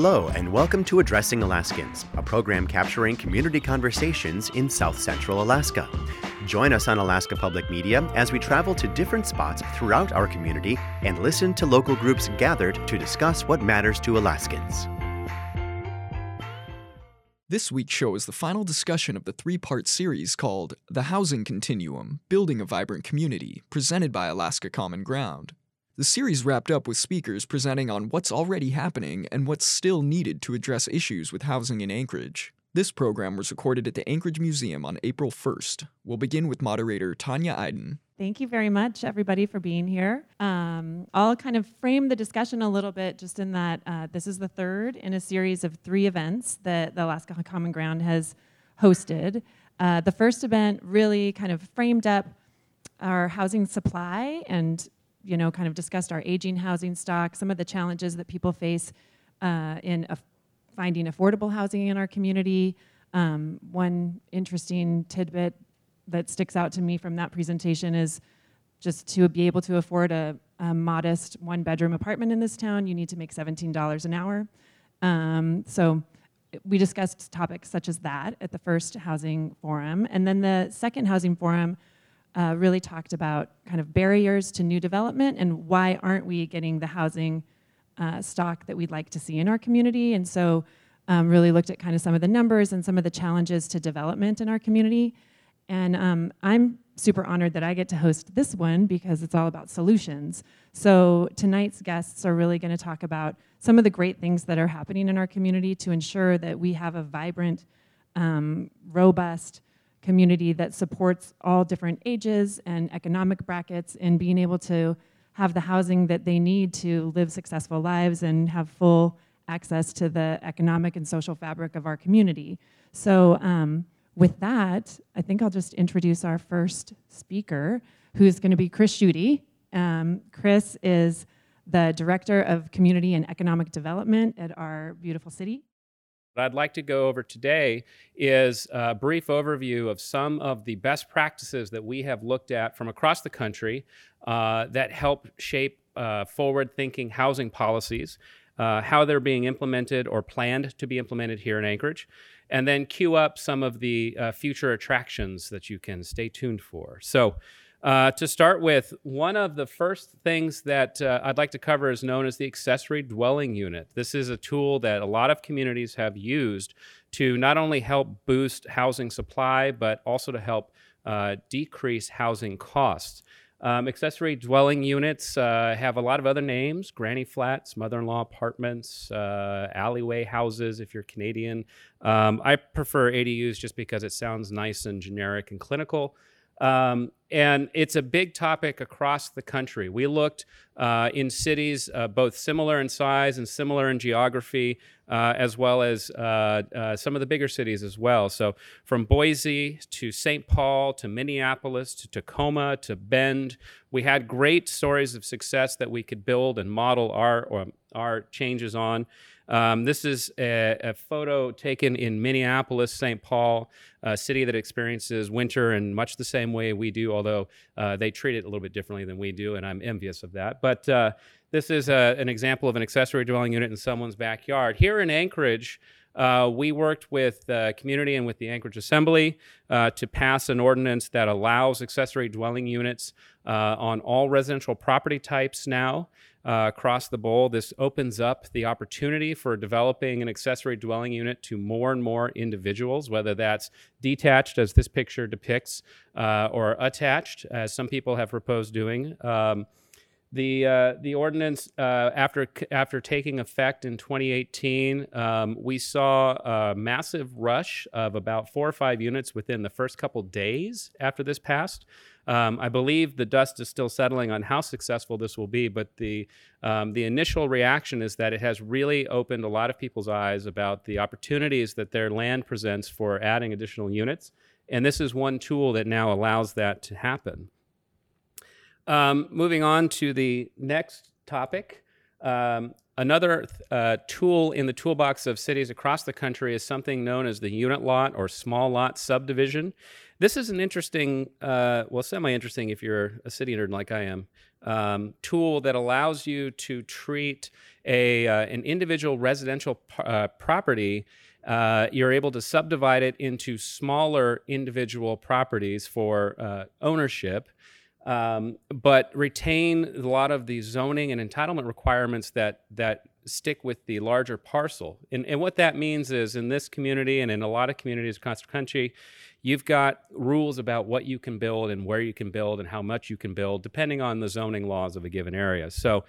Hello, and welcome to Addressing Alaskans, a program capturing community conversations in South Central Alaska. Join us on Alaska Public Media as we travel to different spots throughout our community and listen to local groups gathered to discuss what matters to Alaskans. This week's show is the final discussion of the three part series called The Housing Continuum Building a Vibrant Community, presented by Alaska Common Ground. The series wrapped up with speakers presenting on what's already happening and what's still needed to address issues with housing in Anchorage. This program was recorded at the Anchorage Museum on April 1st. We'll begin with moderator Tanya Iden. Thank you very much, everybody, for being here. Um, I'll kind of frame the discussion a little bit just in that uh, this is the third in a series of three events that the Alaska Common Ground has hosted. Uh, the first event really kind of framed up our housing supply and you know, kind of discussed our aging housing stock, some of the challenges that people face uh, in af- finding affordable housing in our community. Um, one interesting tidbit that sticks out to me from that presentation is just to be able to afford a, a modest one bedroom apartment in this town, you need to make $17 an hour. Um, so we discussed topics such as that at the first housing forum. And then the second housing forum uh, really talked about kind of barriers to new development and why aren't we getting the housing uh, stock that we'd like to see in our community. And so, um, really looked at kind of some of the numbers and some of the challenges to development in our community. And um, I'm super honored that I get to host this one because it's all about solutions. So, tonight's guests are really going to talk about some of the great things that are happening in our community to ensure that we have a vibrant, um, robust, community that supports all different ages and economic brackets in being able to have the housing that they need to live successful lives and have full access to the economic and social fabric of our community. So, um, with that, I think I'll just introduce our first speaker, who's going to be Chris Schutte. Um, Chris is the Director of Community and Economic Development at our beautiful city. What I'd like to go over today is a brief overview of some of the best practices that we have looked at from across the country uh, that help shape uh, forward thinking housing policies, uh, how they're being implemented or planned to be implemented here in Anchorage, and then queue up some of the uh, future attractions that you can stay tuned for. So, uh, to start with, one of the first things that uh, I'd like to cover is known as the accessory dwelling unit. This is a tool that a lot of communities have used to not only help boost housing supply, but also to help uh, decrease housing costs. Um, accessory dwelling units uh, have a lot of other names granny flats, mother in law apartments, uh, alleyway houses if you're Canadian. Um, I prefer ADUs just because it sounds nice and generic and clinical. Um, and it's a big topic across the country. We looked uh, in cities uh, both similar in size and similar in geography, uh, as well as uh, uh, some of the bigger cities as well. So, from Boise to St. Paul to Minneapolis to Tacoma to Bend, we had great stories of success that we could build and model our, our changes on. Um, this is a, a, photo taken in Minneapolis, St. Paul, a city that experiences winter in much the same way we do, although uh, they treat it a little bit differently than we do, and I'm envious of that. But uh, this is a, an example of an accessory dwelling unit in someone's backyard. Here in Anchorage, uh, we worked with the community and with the Anchorage Assembly uh, to pass an ordinance that allows accessory dwelling units uh, on all residential property types now uh, across the bowl. This opens up the opportunity for developing an accessory dwelling unit to more and more individuals, whether that's detached, as this picture depicts, uh, or attached, as some people have proposed doing. Um, the uh, the ordinance uh, after after taking effect in 2018, um, we saw a massive rush of about four or five units within the first couple days after this passed. Um, I believe the dust is still settling on how successful this will be, but the um, the initial reaction is that it has really opened a lot of people's eyes about the opportunities that their land presents for adding additional units, and this is one tool that now allows that to happen. Um, moving on to the next topic. Um, another uh, tool in the toolbox of cities across the country is something known as the unit lot or small lot subdivision. This is an interesting, uh, well, semi-interesting if you're a city nerd like I am, um, tool that allows you to treat a uh, an individual residential p- uh, property. Uh, you're able to subdivide it into smaller individual properties for uh, ownership, um, but retain a lot of the zoning and entitlement requirements that that stick with the larger parcel. And, and what that means is in this community and in a lot of communities across the country, you've got rules about what you can build and where you can build and how much you can build, depending on the zoning laws of a given area. So,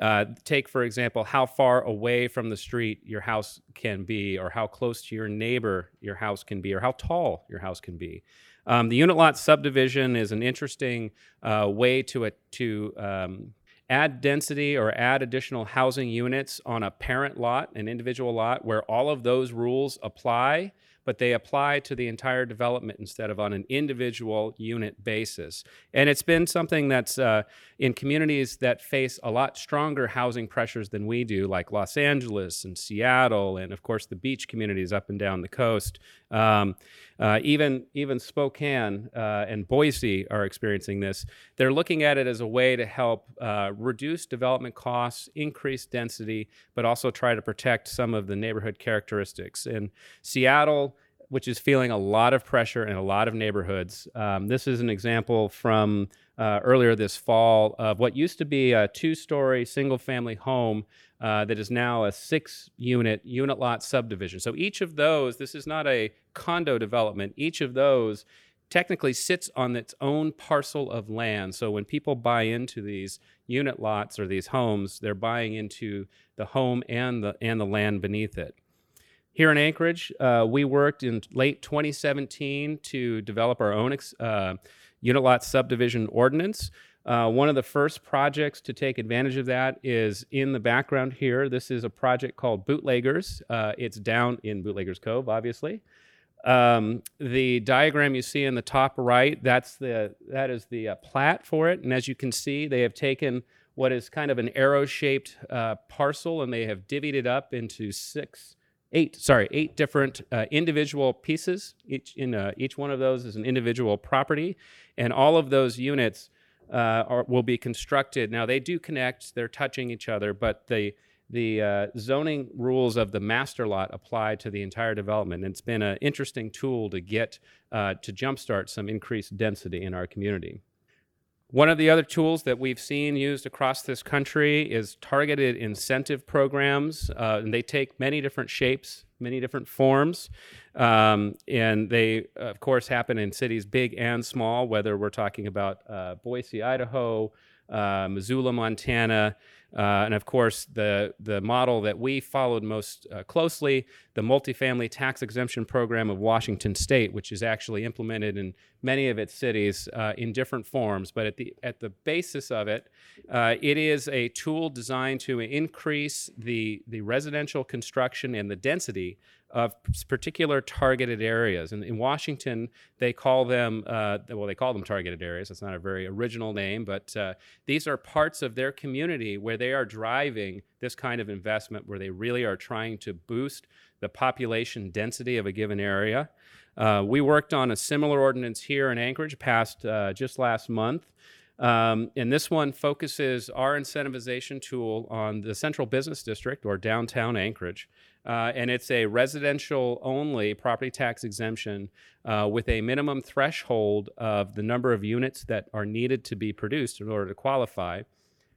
uh, take, for example, how far away from the street your house can be, or how close to your neighbor your house can be, or how tall your house can be. Um, the unit lot subdivision is an interesting uh, way to, uh, to um, add density or add additional housing units on a parent lot, an individual lot, where all of those rules apply but they apply to the entire development instead of on an individual unit basis. And it's been something that's uh, in communities that face a lot stronger housing pressures than we do, like Los Angeles and Seattle, and of course the beach communities up and down the coast. Um, uh, even even Spokane uh, and Boise are experiencing this. They're looking at it as a way to help uh, reduce development costs, increase density, but also try to protect some of the neighborhood characteristics. In Seattle, which is feeling a lot of pressure in a lot of neighborhoods. Um, this is an example from uh, earlier this fall of what used to be a two story single family home uh, that is now a six unit unit lot subdivision. So each of those, this is not a condo development, each of those technically sits on its own parcel of land. So when people buy into these unit lots or these homes, they're buying into the home and the and the land beneath it. Here in Anchorage, uh, we worked in late 2017 to develop our own uh, unit lot subdivision ordinance. Uh, one of the first projects to take advantage of that is in the background here. This is a project called Bootleggers. Uh, it's down in Bootleggers Cove, obviously. Um, the diagram you see in the top right, that's the that is the uh, plat for it. And as you can see, they have taken what is kind of an arrow-shaped uh, parcel and they have divvied it up into six eight sorry eight different uh, individual pieces. Each in uh, each one of those is an individual property. And all of those units uh, are, will be constructed. Now they do connect. They're touching each other but the the uh, zoning rules of the master lot apply to the entire development. And it's been an interesting tool to get uh, to jumpstart some increased density in our community one of the other tools that we've seen used across this country is targeted incentive programs, uh, and they take many different shapes, many different forms. Um, and they, of course, happen in cities big and small, whether we're talking about uh, Boise, Idaho, uh, Missoula, Montana, uh, and of course, the, the model that we followed most uh, closely, the multifamily tax exemption program of Washington State, which is actually implemented in many of its cities uh, in different forms. But at the, at the basis of it, uh, it is a tool designed to increase the, the residential construction and the density of particular targeted areas. And in Washington, they call them, uh, well, they call them targeted areas. It's not a very original name, but uh, these are parts of their community where they are driving this kind of investment, where they really are trying to boost the population density of a given area. Uh, we worked on a similar ordinance here in Anchorage, passed uh, just last month. Um, and this one focuses our incentivization tool on the central business district or downtown Anchorage. Uh, and it's a residential only property tax exemption uh, with a minimum threshold of the number of units that are needed to be produced in order to qualify.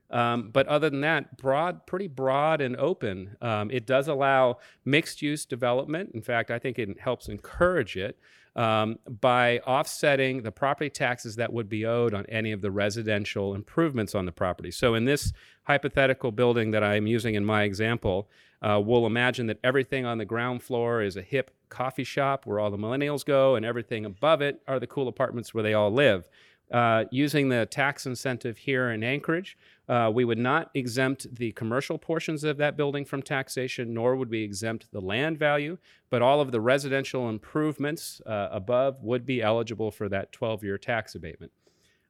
Um, but other than that, broad, pretty broad and open. Um, it does allow mixed use development. In fact, I think it helps encourage it um, by offsetting the property taxes that would be owed on any of the residential improvements on the property. So, in this hypothetical building that I'm using in my example, uh, we'll imagine that everything on the ground floor is a hip coffee shop where all the millennials go, and everything above it are the cool apartments where they all live. Uh, using the tax incentive here in Anchorage, uh, we would not exempt the commercial portions of that building from taxation, nor would we exempt the land value, but all of the residential improvements uh, above would be eligible for that 12 year tax abatement.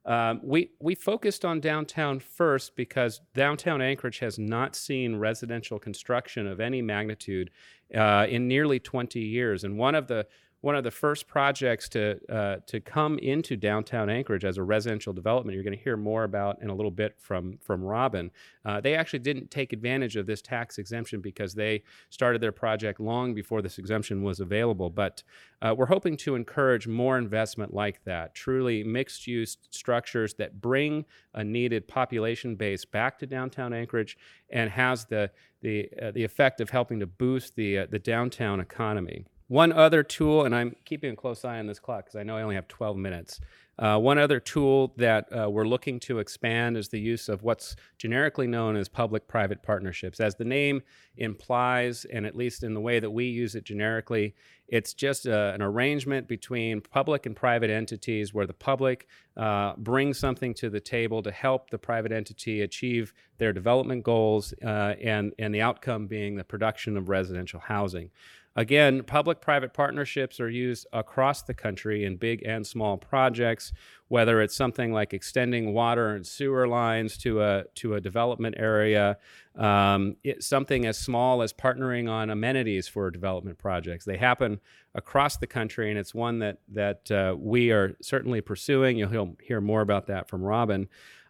Um, we, we focused on downtown first because downtown Anchorage has not seen residential construction of any magnitude uh, in nearly 20 years. And one of the one of the first projects to uh, to come into downtown Anchorage as a residential development. You're going to hear more about in a little bit from from Robin. Uh, they actually didn't take advantage of this tax exemption because they started their project long before this exemption was available. But uh, we're hoping to encourage more investment like that, truly mixed use structures that bring a needed population base back to downtown Anchorage and has the the uh, the effect of helping to boost the uh, the downtown economy. One other tool, and I'm keeping a close eye on this clock because I know I only have 12 minutes. Uh, one other tool that uh, we're looking to expand is the use of what's generically known as public private partnerships. As the name implies, and at least in the way that we use it generically, it's just a, uh, an arrangement between public and private entities where the public uh, brings something to the table to help the private entity achieve their development goals, uh, and, and the outcome being the production of residential housing. Again, public private partnerships are used across the country in big and small projects, whether it's something like extending water and sewer lines to a, to a development area, um, something as small as partnering on amenities for development projects. They happen across the country, and it's one that, that uh, we are certainly pursuing. You'll hear more about that from Robin.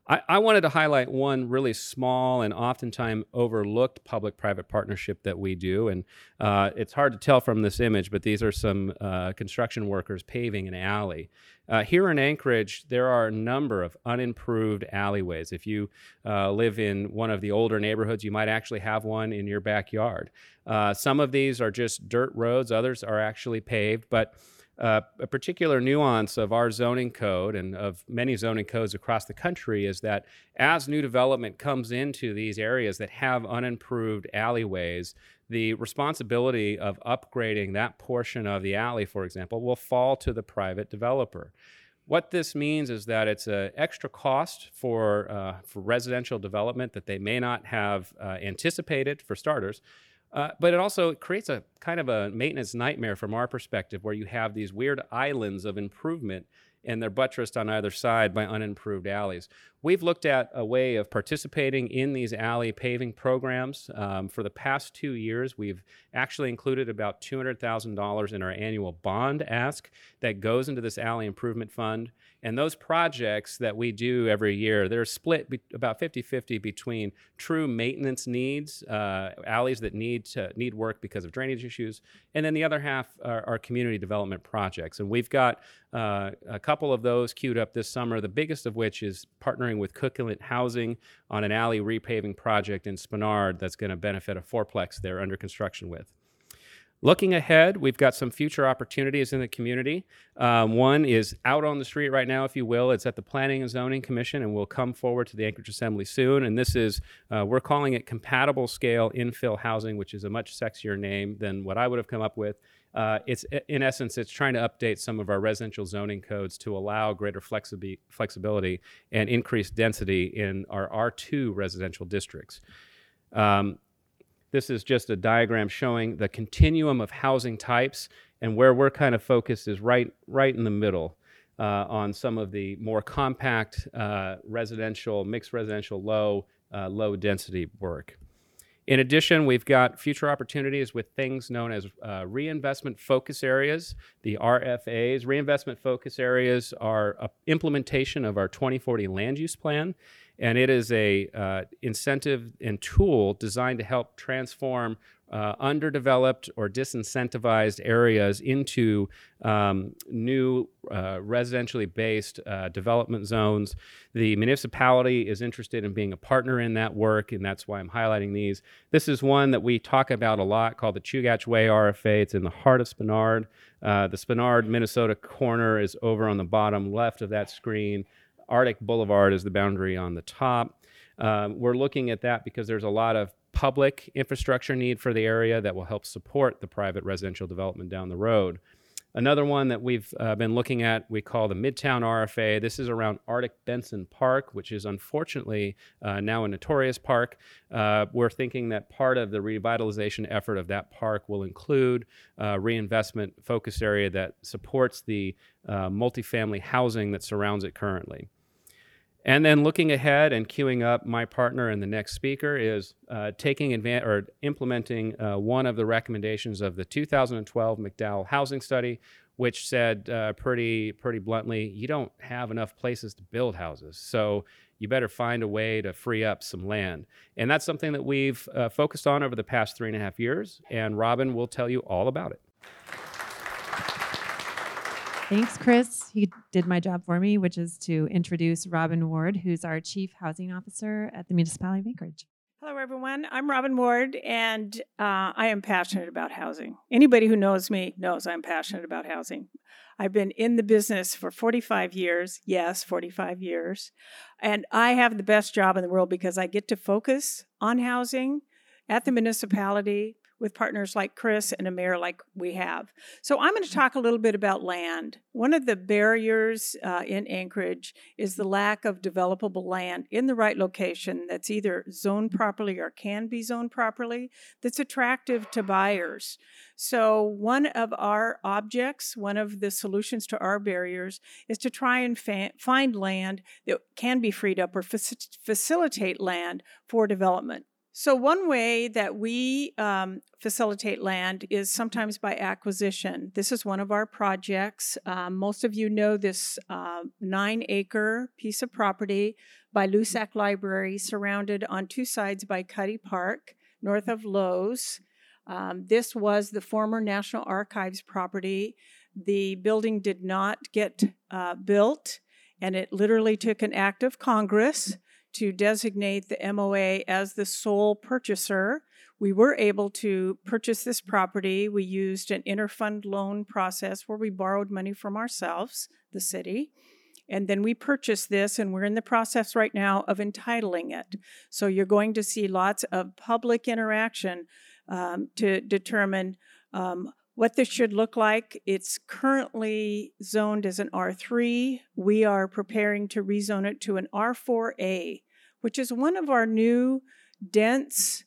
I, I, wanted to highlight one really small and oftentimes overlooked public private partnership that we do. And uh, it's hard to tell from this image, but these are some uh, construction workers paving an alley. Uh, here in Anchorage, there are a number of unimproved alleyways. If you uh, live in one of the older neighborhoods, you might actually have one in your backyard. Uh, some of these are just dirt roads, others are actually paved, but uh, a particular nuance of our zoning code and of many zoning codes across the country is that as new development comes into these areas that have unimproved alleyways, the responsibility of upgrading that portion of the alley, for example, will fall to the private developer. What this means is that it's an extra cost for, uh, for residential development that they may not have uh, anticipated, for starters, uh, but it also creates a kind of a maintenance nightmare from our perspective where you have these weird islands of improvement and they're buttressed on either side by unimproved alleys. We've looked at a way of participating in these alley paving programs. Um, for the past two years, we've actually included about $200,000 in our annual bond ask that goes into this alley improvement fund. And those projects that we do every year, they're split be- about 50 50 between true maintenance needs, uh, alleys that need, to, need work because of drainage issues, and then the other half are, are community development projects. And we've got uh, a couple of those queued up this summer, the biggest of which is partnering with Cook Inlet Housing on an alley repaving project in Spenard that's going to benefit a fourplex they're under construction with. Looking ahead, we've got some future opportunities in the community. Um, one is out on the street right now, if you will. It's at the Planning and Zoning Commission and will come forward to the Anchorage Assembly soon. And this is, uh, we're calling it compatible scale infill housing, which is a much sexier name than what I would have come up with. Uh, it's in essence, it's trying to update some of our residential zoning codes to allow greater flexibi- flexibility and increased density in our R2 residential districts. Um, this is just a diagram showing the continuum of housing types, and where we're kind of focused is right, right in the middle uh, on some of the more compact uh, residential, mixed residential, low, uh, low density work. In addition, we've got future opportunities with things known as uh, reinvestment focus areas, the RFAs. Reinvestment focus areas are implementation of our 2040 land use plan and it is a uh, incentive and tool designed to help transform uh, underdeveloped or disincentivized areas into um, new uh, residentially based uh, development zones. The municipality is interested in being a partner in that work, and that's why I'm highlighting these. This is one that we talk about a lot called the Chugach Way RFA. It's in the heart of Spenard. Uh, the Spenard, Minnesota corner is over on the bottom left of that screen. Arctic Boulevard is the boundary on the top. Um, we're looking at that because there's a lot of public infrastructure need for the area that will help support the private residential development down the road. Another one that we've uh, been looking at, we call the Midtown RFA. This is around Arctic Benson Park, which is unfortunately uh, now a notorious park. Uh, we're thinking that part of the revitalization effort of that park will include uh, reinvestment focus area that supports the uh, multifamily housing that surrounds it currently. And then looking ahead and queuing up my partner and the next speaker is uh, taking advantage or implementing uh, one of the recommendations of the 2012 McDowell Housing Study, which said uh, pretty pretty bluntly, you don't have enough places to build houses, so you better find a way to free up some land. And that's something that we've uh, focused on over the past three and a half years. And Robin will tell you all about it. Thanks, Chris. He did my job for me, which is to introduce Robin Ward, who's our Chief Housing Officer at the Municipality of Anchorage. Hello, everyone. I'm Robin Ward, and uh, I am passionate about housing. Anybody who knows me knows I'm passionate about housing. I've been in the business for 45 years. Yes, 45 years. And I have the best job in the world because I get to focus on housing at the municipality with partners like Chris and a mayor like we have. So I'm going to talk a little bit about land. One of the barriers uh, in Anchorage is the lack of developable land in the right location that's either zoned properly or can be zoned properly that's attractive to buyers. So one of our objects, one of the solutions to our barriers is to try and fa- find land that can be freed up or facilitate land for development. So, one way that we um, facilitate land is sometimes by acquisition. This is one of our projects. Um, most of you know this uh, nine acre piece of property by Loussac Library, surrounded on two sides by Cuddy Park, north of Lowe's. Um, this was the former National Archives property. The building did not get uh, built, and it literally took an act of Congress to designate the MOA as the sole purchaser. We were able to purchase this property. We used an interfund loan process where we borrowed money from ourselves, the city. And then we purchased this, and we're in the process right now of entitling it. So you're going to see lots of public interaction um, to determine um, what this should look like. It's currently zoned as an R3. We are preparing to rezone it to an R4A, which is one of our new dense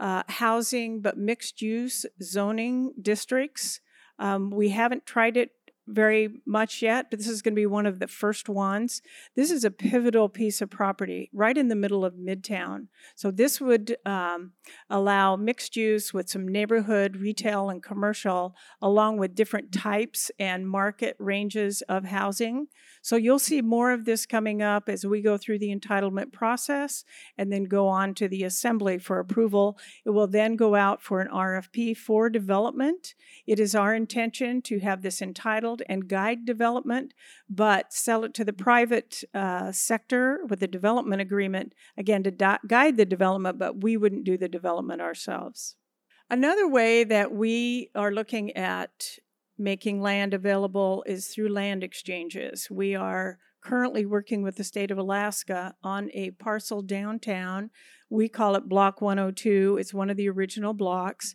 uh, housing but mixed use zoning districts. Um, we haven't tried it very much yet, but this is going to be one of the first ones. This is a pivotal piece of property right in the middle of Midtown. So, this would um, allow mixed use with some neighborhood, retail, and commercial, along with different types and market ranges of housing. So, you'll see more of this coming up as we go through the entitlement process and then go on to the assembly for approval. It will then go out for an RFP for development. It is our intention to have this entitled and guide development, but sell it to the private uh, sector with a development agreement, again, to guide the development, but we wouldn't do the development ourselves. Another way that we are looking at making land available is through land exchanges. We are currently working with the state of Alaska on a parcel downtown. We call it Block 102. It's one of the original blocks.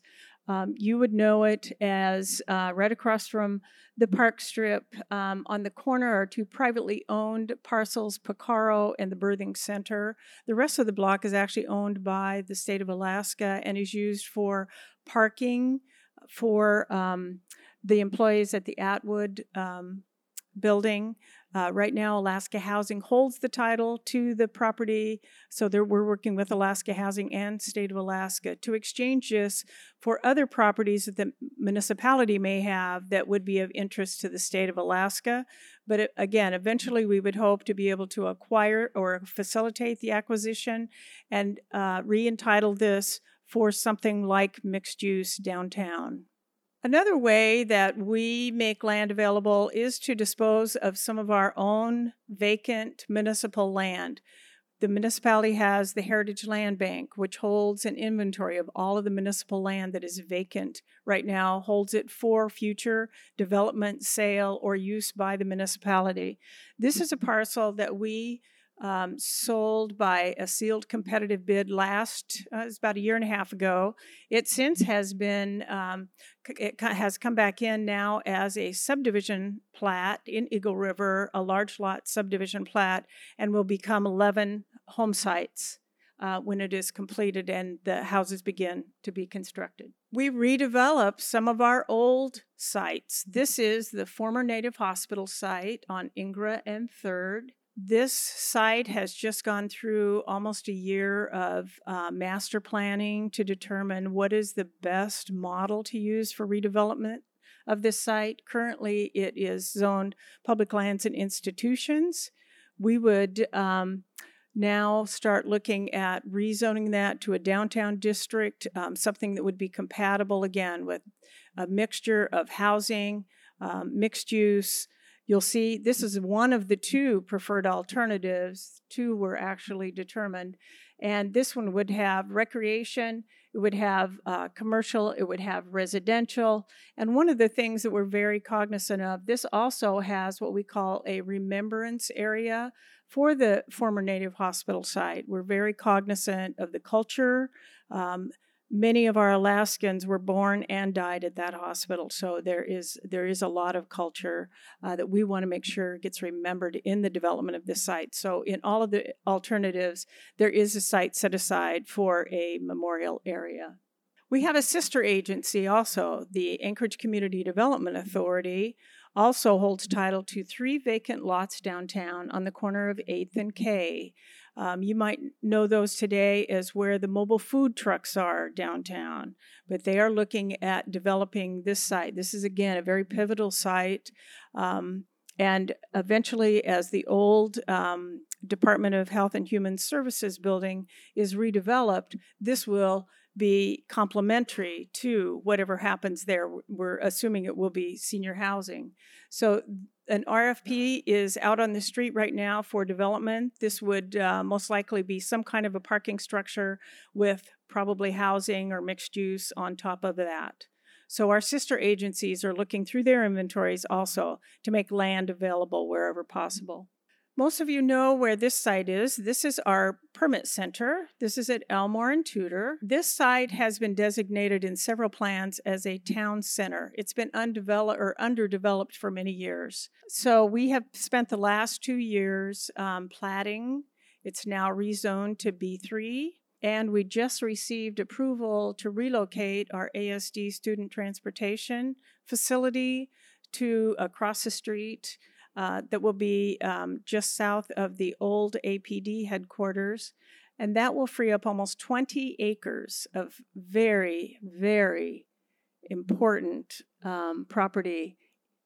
Um, you would know it as uh, right across from the park strip um, on the corner are two privately owned parcels, Picaro and the Birthing Center. The rest of the block is actually owned by the state of Alaska and is used for parking for um, the employees at the Atwood um, building. Uh, right now, Alaska Housing holds the title to the property, so we're working with Alaska Housing and State of Alaska to exchange this for other properties that the municipality may have that would be of interest to the state of Alaska. But it, again, eventually we would hope to be able to acquire or facilitate the acquisition and uh, re entitle this for something like mixed use downtown. Another way that we make land available is to dispose of some of our own vacant municipal land. The municipality has the Heritage Land Bank, which holds an inventory of all of the municipal land that is vacant right now, holds it for future development, sale, or use by the municipality. This is a mm-hmm. parcel that we um, sold by a sealed competitive bid last uh, it's about a year and a half ago it since has been um, it has come back in now as a subdivision plat in eagle river a large lot subdivision plat and will become 11 home sites uh, when it is completed and the houses begin to be constructed. We redevelop some of our old sites. This is the former Native Hospital site on Ingra and 3rd. This site has just gone through almost a year of uh, master planning to determine what is the best model to use for redevelopment of this site. Currently, it is zoned public lands and institutions. We would um, now start looking at rezoning that to a downtown district, um, something that would be compatible again with a mixture of housing, um, mixed use. You'll see this is one of the two preferred alternatives. Two were actually determined. And this one would have recreation, it would have uh, commercial, it would have residential. And one of the things that we're very cognizant of, this also has what we call a remembrance area for the former Native Hospital site. We're very cognizant of the culture. Um, many of our Alaskans were born and died at that hospital, so there is there is a lot of culture uh, that we want to make sure gets remembered in the development of this site. So, in all of the alternatives, there is a site set aside for a memorial area. We have a sister agency also, the Anchorage Community Development Authority, also holds title to three vacant lots downtown on the corner of 8th and K. Um, you might know those today as where the mobile food trucks are downtown, but they are looking at developing this site. This is, again, a very pivotal site. Um, and eventually, as the old um, Department of Health and Human Services building is redeveloped, this will be complementary to whatever happens there. We're assuming it will be senior housing. So an RFP is out on the street right now for development. This would uh, most likely be some kind of a parking structure with probably housing or mixed use on top of that. So our sister agencies are looking through their inventories also to make land available wherever possible. Most of you know where this site is. This is our permit center. This is at Elmore and Tudor. This site has been designated in several plans as a town center. It's been undeveloped or underdeveloped for many years. So we have spent the last two years um, platting. It's now rezoned to B3. And we just received approval to relocate our ASD student transportation facility to across the street uh, that will be um, just south of the old APD headquarters. And that will free up almost 20 acres of very, very important um, property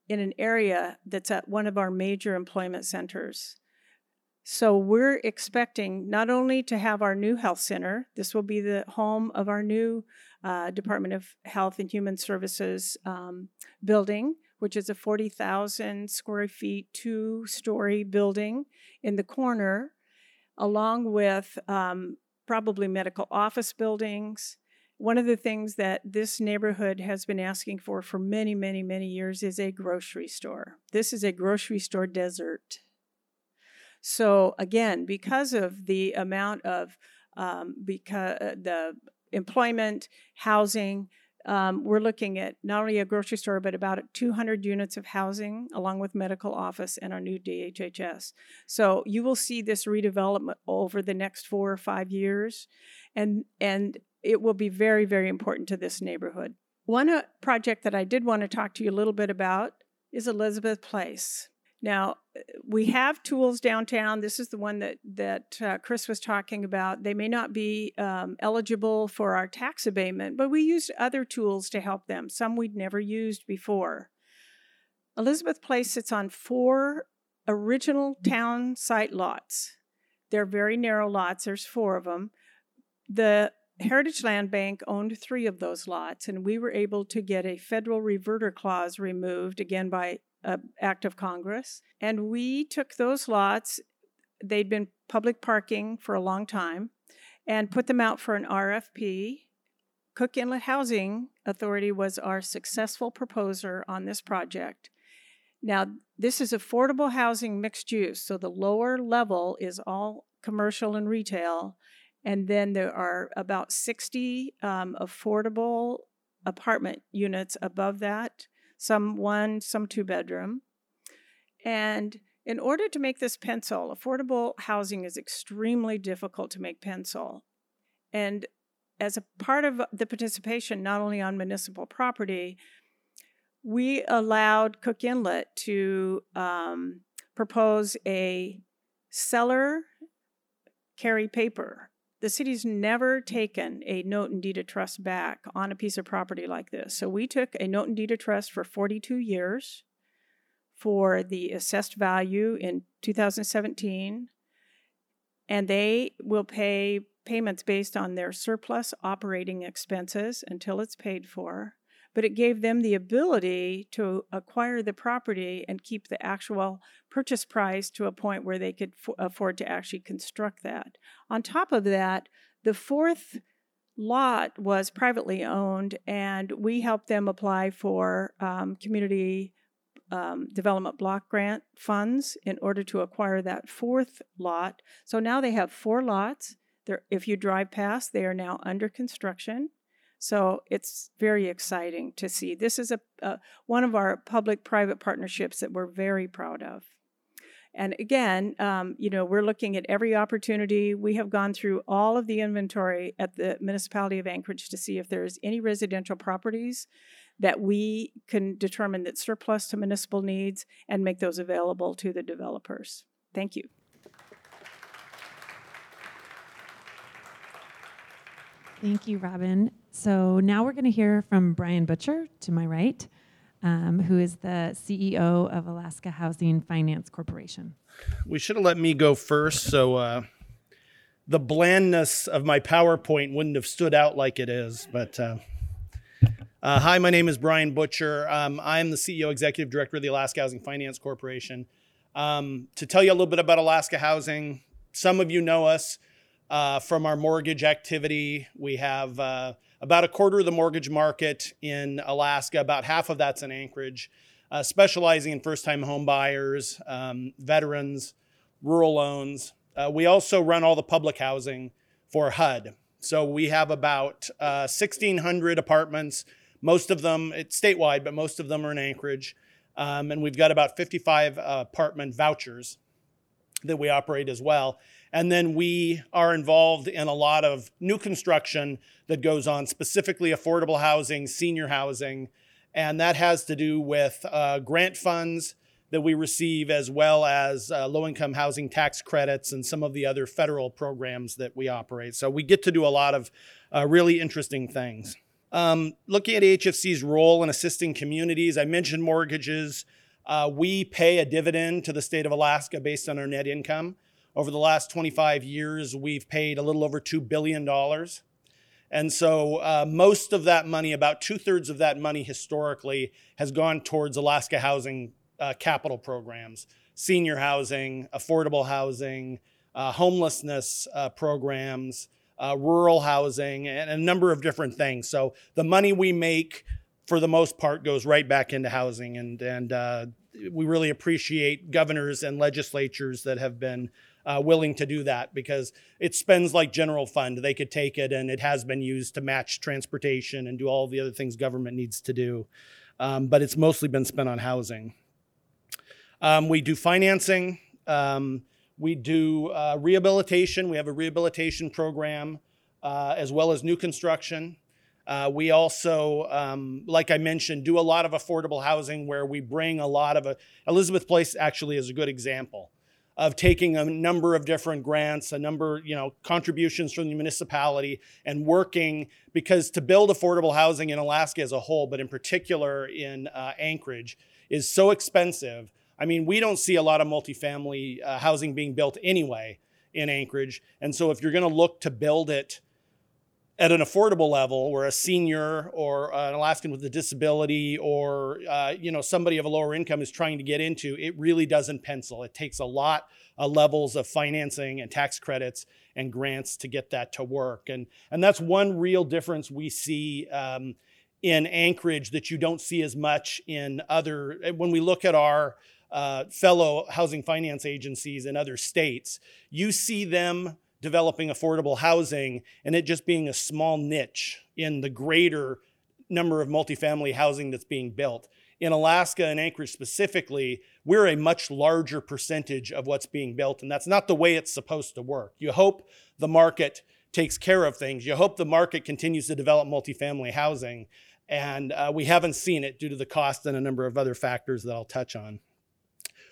in an area that's at one of our major employment centers. So we're expecting not only to have our new health center, this will be the home of our new uh, Department of Health and Human Services um, building, which is a 40,000 square feet, two story building in the corner, along with um, probably medical office buildings. One of the things that this neighborhood has been asking for for many, many, many years is a grocery store. This is a grocery store desert. So, again, because of the amount of um, because uh, the employment, housing, um, we're looking at not only a grocery store, but about 200 units of housing, along with medical office and our new DHHS. So you will see this redevelopment over the next four or five years, and and it will be very, very important to this neighborhood. One uh, project that I did want to talk to you a little bit about is Elizabeth Place. Now, we have tools downtown. This is the one that that uh, Chris was talking about. They may not be um, eligible for our tax abatement, but we used other tools to help them. Some we'd never used before. Elizabeth Place sits on four original town site lots. They're very narrow lots. There's four of them. The Heritage Land Bank owned three of those lots, and we were able to get a federal reverter clause removed again by uh, act of Congress. And we took those lots, they'd been public parking for a long time, and put them out for an RFP. Cook Inlet Housing Authority was our successful proposer on this project. Now, this is affordable housing mixed use, so the lower level is all commercial and retail, and then there are about 60 um, affordable apartment units above that some one, some two bedroom. And in order to make this pencil, affordable housing is extremely difficult to make pencil. And as a part of the participation, not only on municipal property, we allowed Cook Inlet to um, propose a seller carry paper. The city's never taken a note and deed of trust back on a piece of property like this. So we took a note and deed of trust for 42 years for the assessed value in 2017, and they will pay payments based on their surplus operating expenses until it's paid for but it gave them the ability to acquire the property and keep the actual purchase price to a point where they could f- afford to actually construct that. On top of that, the fourth lot was privately owned, and we helped them apply for um, community um, development block grant funds in order to acquire that fourth lot. So now they have four lots. They're, if you drive past, they are now under construction. So it's very exciting to see. This is a, a one of our public-private partnerships that we're very proud of. And again, um, you know, we're looking at every opportunity. We have gone through all of the inventory at the municipality of Anchorage to see if there's any residential properties that we can determine that surplus to municipal needs and make those available to the developers. Thank you. Thank you, Robin. So now we're going to hear from Bryan Butcher to my right, um, who is the CEO of Alaska Housing Finance Corporation. We should have let me go first, so uh, the blandness of my PowerPoint wouldn't have stood out like it is. But uh, uh, hi, my name is Bryan Butcher. Um, I'm the CEO, Executive Director of the Alaska Housing Finance Corporation. Um, to tell you a little bit about Alaska Housing, some of you know us uh, from our mortgage activity. We have uh, about a quarter of the mortgage market in Alaska, about half of that's in Anchorage, uh, specializing in first time home buyers, um, veterans, rural loans. Uh, we also run all the public housing for HUD. So we have about 1,600 uh, apartments, most of them, it's statewide, but most of them are in Anchorage. Um, and we've got about 55 apartment vouchers that we operate as well. And then we are involved in a lot of new construction that goes on, specifically affordable housing, senior housing. And that has to do with uh, grant funds that we receive, as well as uh, low income housing tax credits and some of the other federal programs that we operate. So we get to do a lot of uh, really interesting things. Um, looking at HFC's role in assisting communities, I mentioned mortgages. Uh, we pay a dividend to the state of Alaska based on our net income. Over the last 25 years, we've paid a little over $2 billion. And so uh, most of that money, about two thirds of that money historically, has gone towards Alaska housing uh, capital programs, senior housing, affordable housing, uh, homelessness uh, programs, uh, rural housing, and a number of different things. So the money we make, for the most part, goes right back into housing. And, and uh, we really appreciate governors and legislatures that have been uh, willing to do that because it spends like general fund. They could take it and it has been used to match transportation and do all the other things government needs to do. Um, but it's mostly been spent on housing. Um, we do financing. Um, we do uh, rehabilitation. We have a rehabilitation program uh, as well as new construction. Uh, we also, um, like I mentioned, do a lot of affordable housing where we bring a lot of a, Elizabeth Place actually is a good example of taking a number of different grants, a number, you know, contributions from the municipality and working because to build affordable housing in Alaska as a whole, but in particular in uh, Anchorage, is so expensive. I mean, we don't see a lot of multifamily uh, housing being built anyway in Anchorage. And so if you're going to look to build it at an affordable level where a senior or an Alaskan with a disability or uh, you know somebody of a lower income is trying to get into, it really doesn't pencil. It takes a lot of levels of financing and tax credits and grants to get that to work. And, and that's one real difference we see um, in Anchorage that you don't see as much in other, when we look at our uh, fellow housing finance agencies in other states, you see them developing affordable housing and it just being a small niche in the greater number of multifamily housing that's being built. In Alaska and Anchorage specifically, we're a much larger percentage of what's being built, and that's not the way it's supposed to work. You hope the market takes care of things. You hope the market continues to develop multifamily housing, and uh, we haven't seen it due to the cost and a number of other factors that I'll touch on.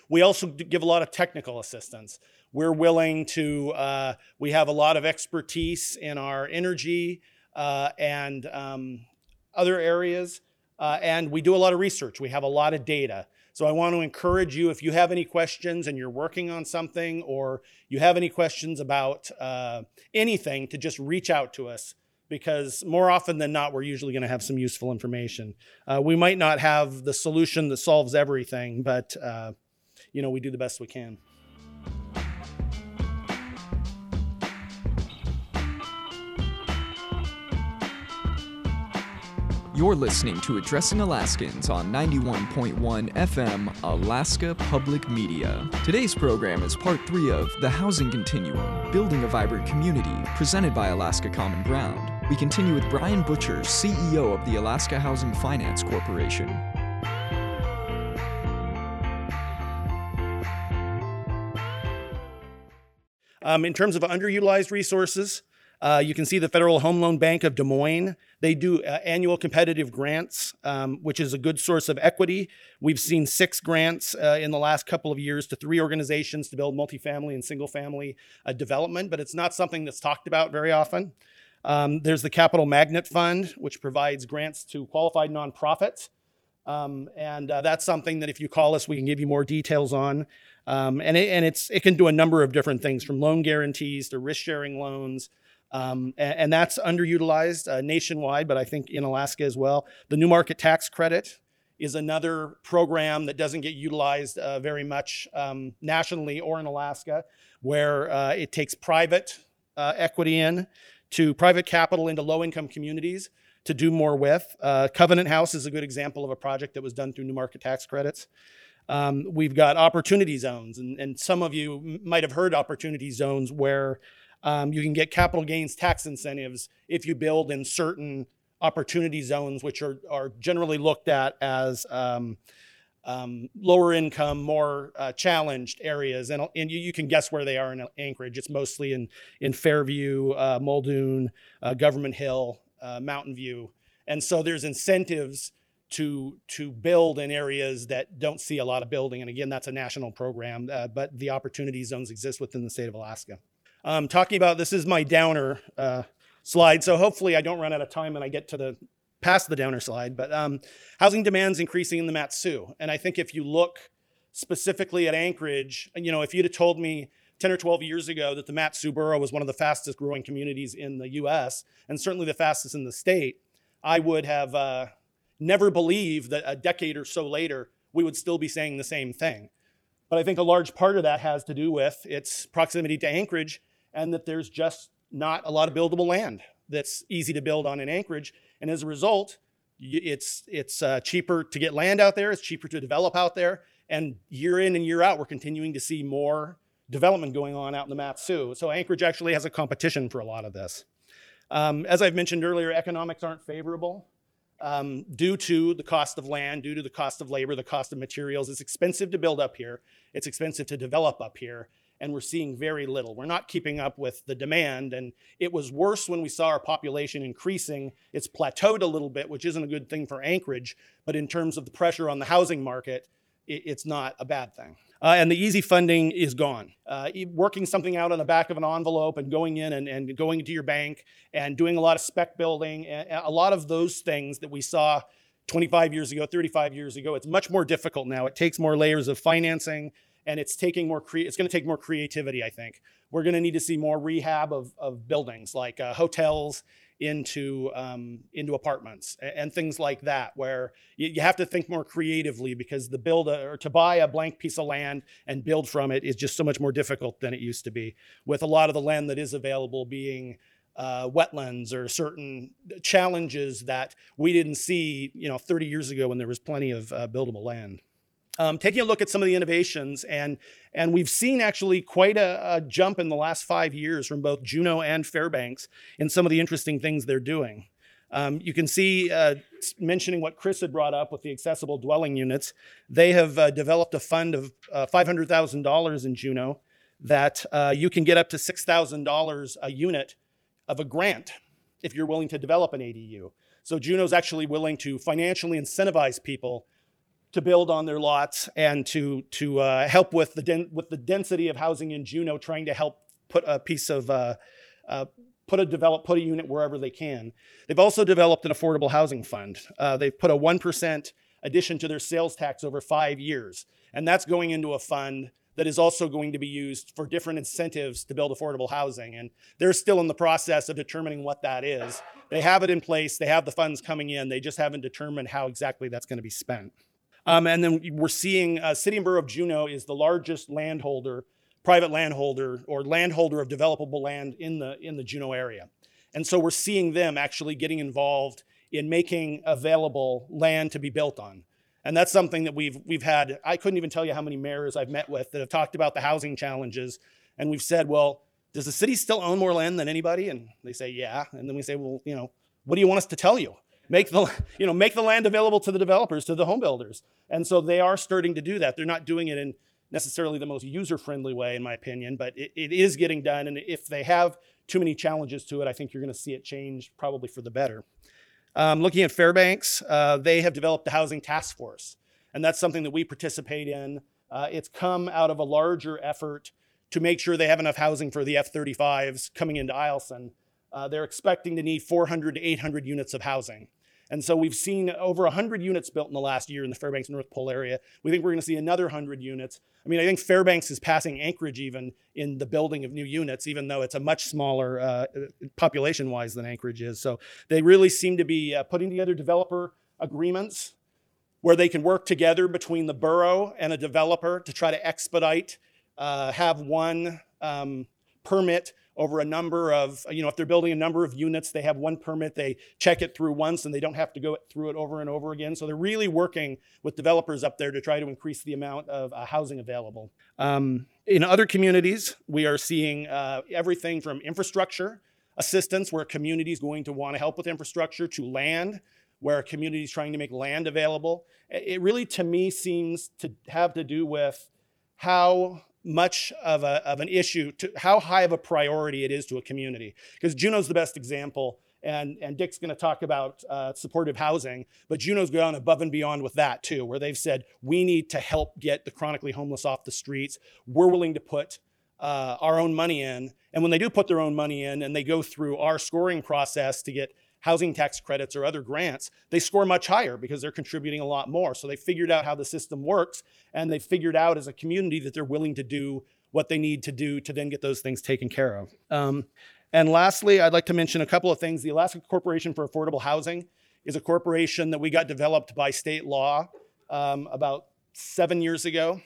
We also give a lot of technical assistance. We're willing to, uh, we have a lot of expertise in our energy uh, and um, other areas, uh, and we do a lot of research. We have a lot of data. So I want to encourage you if you have any questions and you're working on something or you have any questions about uh, anything to just reach out to us because more often than not, we're usually going to have some useful information. Uh, we might not have the solution that solves everything, but uh, you know, we do the best we can. You're listening to Addressing Alaskans on 91.1 FM Alaska Public Media. Today's program is part three of The Housing Continuum Building a Vibrant Community, presented by Alaska Common Ground. We continue with Bryan Butcher, CEO of the Alaska Housing Finance Corporation. Um, in terms of underutilized resources, uh, you can see the Federal Home Loan Bank of Des Moines. They do uh, annual competitive grants, um, which is a good source of equity. We've seen six grants uh, in the last couple of years to three organizations to build multifamily and single family uh, development, but it's not something that's talked about very often. Um, there's the Capital Magnet Fund, which provides grants to qualified nonprofits. Um, and uh, that's something that if you call us, we can give you more details on. Um, and it, and it's, it can do a number of different things from loan guarantees to risk sharing loans um, and, and, that's underutilized uh, nationwide, but I think in Alaska as well. The new market tax credit is another program that doesn't get utilized uh, very much um, nationally or in Alaska, where uh, it takes private uh, equity in to private capital into low income communities to do more with. Uh, Covenant House is a good example of a project that was done through new market tax credits. Um, we've got opportunity zones, and, and some of you might have heard opportunity zones where um, you can get capital gains tax incentives if you build in certain opportunity zones, which are, are generally looked at as um, um, lower income, more uh, challenged areas. And, and you, you, can guess where they are in Anchorage. It's mostly in, in Fairview, uh, Muldoon, uh, Government Hill, uh, Mountain View. And so there's incentives to, to build in areas that don't see a lot of building. And again, that's a national program, uh, but the opportunity zones exist within the state of Alaska um, talking about this is my downer uh, slide. So hopefully I don't run out of time and I get to the past the downer slide. But um, housing demand's increasing in the Mat-Su, and I think if you look specifically at Anchorage, you know, if you'd have told me 10 or 12 years ago that the Mat-Su borough was one of the fastest growing communities in the U.S. and certainly the fastest in the state, I would have uh, never believed that a decade or so later we would still be saying the same thing. But I think a large part of that has to do with its proximity to Anchorage and that there's just not a lot of buildable land that's easy to build on in Anchorage. And as a result, it's, it's uh, cheaper to get land out there, it's cheaper to develop out there. And year in and year out, we're continuing to see more development going on out in the Mat-Su. So Anchorage actually has a competition for a lot of this. Um, as I've mentioned earlier, economics aren't favorable um, due to the cost of land, due to the cost of labor, the cost of materials. It's expensive to build up here. It's expensive to develop up here and we're seeing very little. We're not keeping up with the demand, and it was worse when we saw our population increasing. It's plateaued a little bit, which isn't a good thing for Anchorage, but in terms of the pressure on the housing market, it's not a bad thing. Uh, and the easy funding is gone. Uh, working something out on the back of an envelope and going in and, and going to your bank and doing a lot of spec building, a lot of those things that we saw 25 years ago, 35 years ago, it's much more difficult now. It takes more layers of financing and it's taking more cre- it's going to take more creativity i think. We're going to need to see more rehab of, of buildings like uh, hotels into um, into apartments and, and, things like that where you, you, have to think more creatively because the build a, or to buy a blank piece of land and build from it is just so much more difficult than it used to be with a lot of the land that is available being uh, wetlands or certain challenges that we didn't see you know 30 years ago when there was plenty of uh, buildable land um, taking a look at some of the innovations, and, and we've seen actually quite a, a, jump in the last five years from both Juneau and Fairbanks in some of the interesting things they're doing. Um, you can see, uh, mentioning what Chris had brought up with the accessible dwelling units, they have uh, developed a fund of uh, $500,000 in Juneau that uh, you can get up to $6,000 a unit of a grant if you're willing to develop an ADU. So Juneau's actually willing to financially incentivize people to build on their lots and to to uh, help with the den- with the density of housing in Juneau, trying to help put a piece of uh, uh, put a develop put a unit wherever they can. They've also developed an affordable housing fund. Uh, they've put a one percent addition to their sales tax over five years, and that's going into a fund that is also going to be used for different incentives to build affordable housing. And they're still in the process of determining what that is. They have it in place, they have the funds coming in, they just haven't determined how exactly that's going to be spent. Um, and then we're seeing uh, City and Borough of Juneau is the largest landholder, private landholder, or landholder of developable land in the in the Juneau area. And so we're seeing them actually getting involved in making available land to be built on. And that's something that we've we've had. I couldn't even tell you how many mayors I've met with that have talked about the housing challenges. And we've said, well, does the city still own more land than anybody? And they say, yeah. And then we say, well, you know, what do you want us to tell you? Make the, you know, make the land available to the developers, to the home builders. And so they are starting to do that. They're not doing it in necessarily the most user-friendly way, in my opinion, but it, it is getting done. And if they have too many challenges to it, I think you're going to see it change probably for the better. Um, looking at Fairbanks, uh, they have developed a housing task force, and that's something that we participate in. Uh, it's come out of a larger effort to make sure they have enough housing for the F 35s coming into Eielson. Uh, they're expecting to need 400 to 800 units of housing. And so we've seen over 100 units built in the last year in the Fairbanks North Pole area. We think we're going to see another 100 units. I mean, I think Fairbanks is passing Anchorage even in the building of new units, even though it's a much smaller uh, population wise than Anchorage is. So they really seem to be uh, putting together developer agreements where they can work together between the borough and a developer to try to expedite, uh, have one um, permit over a number of, you know, if they're building a number of units, they have one permit, they check it through once and they don't have to go through it over and over again. So they're really working with developers up there to try to increase the amount of uh, housing available. Um, in other communities, we are seeing uh, everything from infrastructure assistance, where a community is going to want to help with infrastructure, to land, where a community is trying to make land available. It really, to me, seems to have to do with how much of, a, of an issue to how high of a priority it is to a community. Because Juneau's the best example, and, and Dick's going to talk about uh, supportive housing, but Juneau's gone above and beyond with that too, where they've said, we need to help get the chronically homeless off the streets. We're willing to put uh, our own money in. And when they do put their own money in and they go through our scoring process to get housing tax credits or other grants, they score much higher because they're contributing a lot more. So they figured out how the system works and they figured out as a community that they're willing to do what they need to do to then get those things taken care of. Um, and lastly, I'd like to mention a couple of things. The Alaska Corporation for Affordable Housing is a corporation that we got developed by state law um, about seven years ago.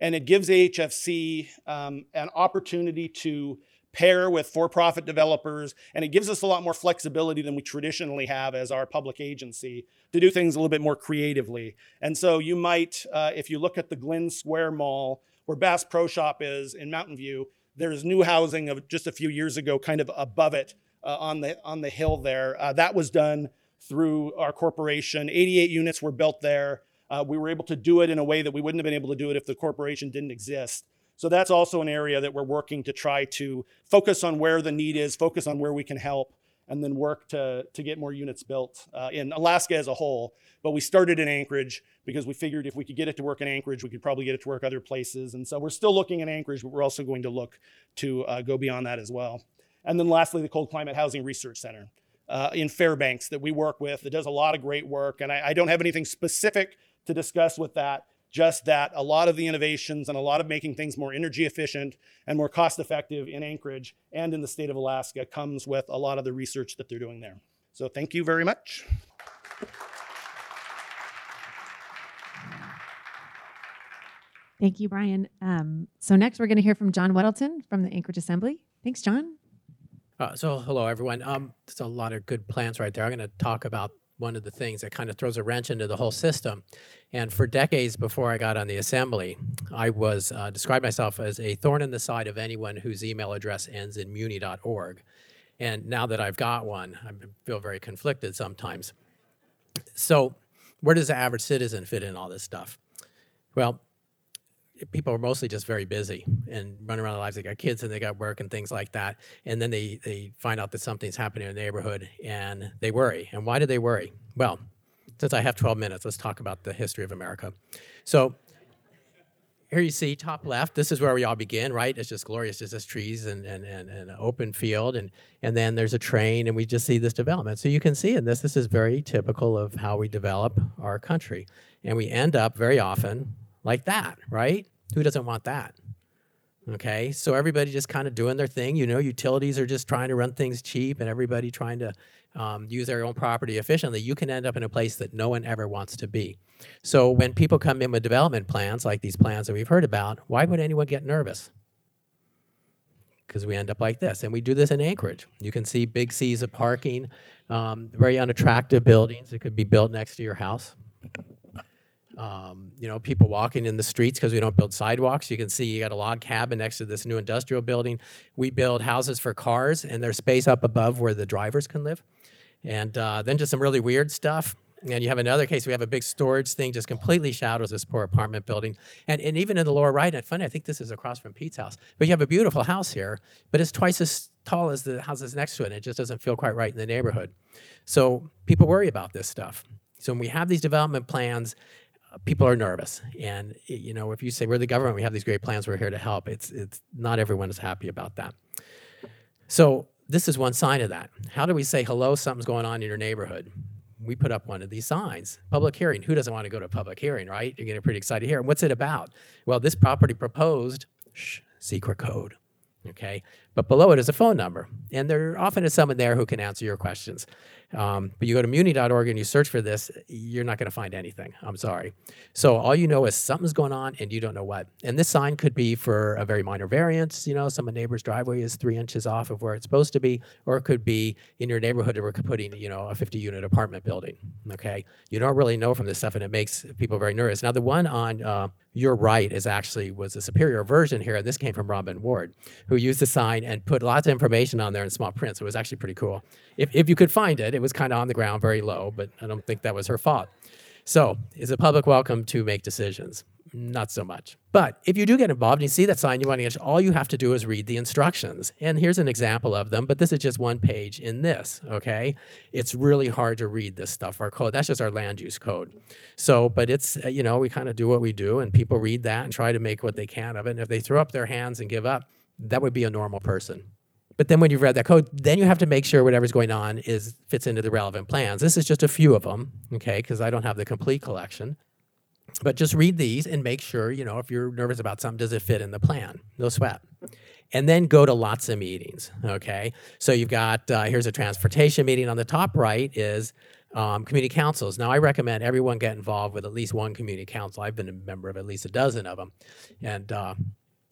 And it gives AHFC um, an opportunity to pair with for profit developers, and it gives us a lot more flexibility than we traditionally have as our public agency to do things a little bit more creatively. And so you might, uh, if you look at the Glenn Square Mall, where Bass Pro Shop is in Mountain View, there's new housing of just a few years ago, kind of above it uh, on the on the hill there. Uh, that was done through our corporation. 88 units were built there. Uh, we were able to do it in a way that we wouldn't have been able to do it if the corporation didn't exist. So that's also an area that we're working to try to focus on where the need is, focus on where we can help, and then work to, to get more units built uh, in Alaska as a whole. But we started in Anchorage because we figured if we could get it to work in Anchorage, we could probably get it to work other places. And so we're still looking at Anchorage, but we're also going to look to uh, go beyond that as well. And then lastly, the Cold Climate Housing Research Center uh, in Fairbanks that we work with. that does a lot of great work. And I, I don't have anything specific to discuss with that, just that a lot of the innovations and a lot of making things more energy efficient and more cost effective in Anchorage and in the state of Alaska comes with a lot of the research that they're doing there. So thank you very much. Thank you, Bryan. Um, so next we're going to hear from John Weddleton from the Anchorage Assembly. Thanks, John. Uh, so hello, everyone. Um, there's a lot of good plans right there. I'm going to talk about one of the things that kind of throws a wrench into the whole system. And for decades before I got on the assembly, I was uh, described myself as a thorn in the side of anyone whose email address ends in muni.org. And now that I've got one, I feel very conflicted sometimes. So, where does the average citizen fit in all this stuff? Well, people are mostly just very busy and run around their lives. They got kids and they got work and things like that. And then they, they find out that something's happening in the neighborhood and they worry. And why do they worry? Well, since I have 12 minutes, let's talk about the history of America. So here you see top left, this is where we all begin, right? It's just glorious, just as trees and, and, and, and, an open field. And, and then there's a train, and we just see this development. So you can see in this, this is very typical of how we develop our country. And we end up very often like that, right? Who doesn't want that? Okay, so everybody just kind of doing their thing. You know, utilities are just trying to run things cheap and everybody trying to um, use their own property efficiently. You can end up in a place that no one ever wants to be. So when people come in with development plans, like these plans that we've heard about, why would anyone get nervous? Because we end up like this. And we do this in Anchorage. You can see big seas of parking, um, very unattractive buildings that could be built next to your house. Um, you know, people walking in the streets because we don't build sidewalks. You can see you got a log cabin next to this new industrial building. We build houses for cars, and there's space up above where the drivers can live. And uh, then just some really weird stuff. And you have another case, we have a big storage thing, just completely shadows this poor apartment building. And, and even in the lower right, and funny, I think this is across from Pete's house, but you have a beautiful house here, but it's twice as tall as the houses next to it. And it just doesn't feel quite right in the neighborhood. So people worry about this stuff. So when we have these development plans, people are nervous. And you know, if you say we're the government, we have these great plans, we're here to help. It's it's not everyone is happy about that. So this is one sign of that. How do we say hello? Something's going on in your neighborhood. We put up one of these signs. Public hearing. Who doesn't want to go to a public hearing, right? You're getting pretty excited here. And what's it about? Well, this property proposed. Shh, secret code. Okay, but below it is a phone number, and there often is someone there who can answer your questions. Um, but you go to muni.org and you search for this, you're not going to find anything. I'm sorry. So all you know is something's going on and you don't know what. And this sign could be for a very minor variance. You know, some neighbor's driveway is three inches off of where it's supposed to be, or it could be in your neighborhood that we're putting, you know, a 50 unit apartment building. Okay. You don't really know from this stuff and it makes people very nervous. Now, the one on uh, your right is actually was a superior version here. And this came from Robin Ward, who used the sign and put lots of information on there in small print. So it was actually pretty cool. If, if you could find it, it was kind of on the ground, very low, but I don't think that was her fault. So is the public welcome to make decisions? Not so much. But if you do get involved and you see that sign you want to get, all you have to do is read the instructions. And here's an example of them, but this is just one page in this, okay? It's really hard to read this stuff, our code. That's just our land use code. So, but it's, uh, you know, we kind of do what we do and people read that and try to make what they can of it. And if they throw up their hands and give up, that would be a normal person. But then when you've read that code, then you have to make sure whatever's going on is fits into the relevant plans. This is just a few of them, okay, because I don't have the complete collection. But just read these and make sure, you know, if you're nervous about something, does it fit in the plan? No sweat. And then go to lots of meetings, okay? So you've got, uh, here's a transportation meeting. On the top right is um, community councils. Now, I recommend everyone get involved with at least one community council. I've been a member of at least a dozen of them. And, uh,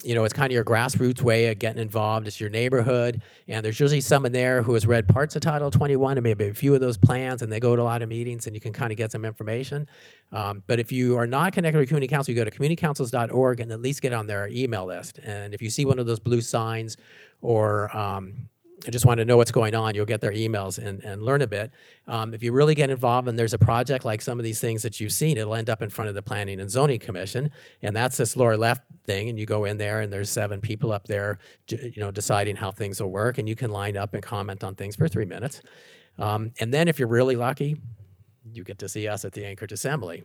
you know, it's kind of your grassroots way of getting involved. It's your neighborhood, and there's usually someone there who has read parts of Title 21 and maybe a few of those plans, and they go to a lot of meetings, and you can kind of get some information. Um, but if you are not connected with community council, you go to communitycouncils.org and at least get on their email list. And if you see one of those blue signs or um, I just want to know what's going on. You'll get their emails and, and learn a bit. Um, if you really get involved and there's a project like some of these things that you've seen, it'll end up in front of the Planning and Zoning Commission, and that's this lower left thing. And you go in there, and there's seven people up there, you know, deciding how things will work, and you can line up and comment on things for three minutes. Um, and then, if you're really lucky, you get to see us at the Anchorage Assembly.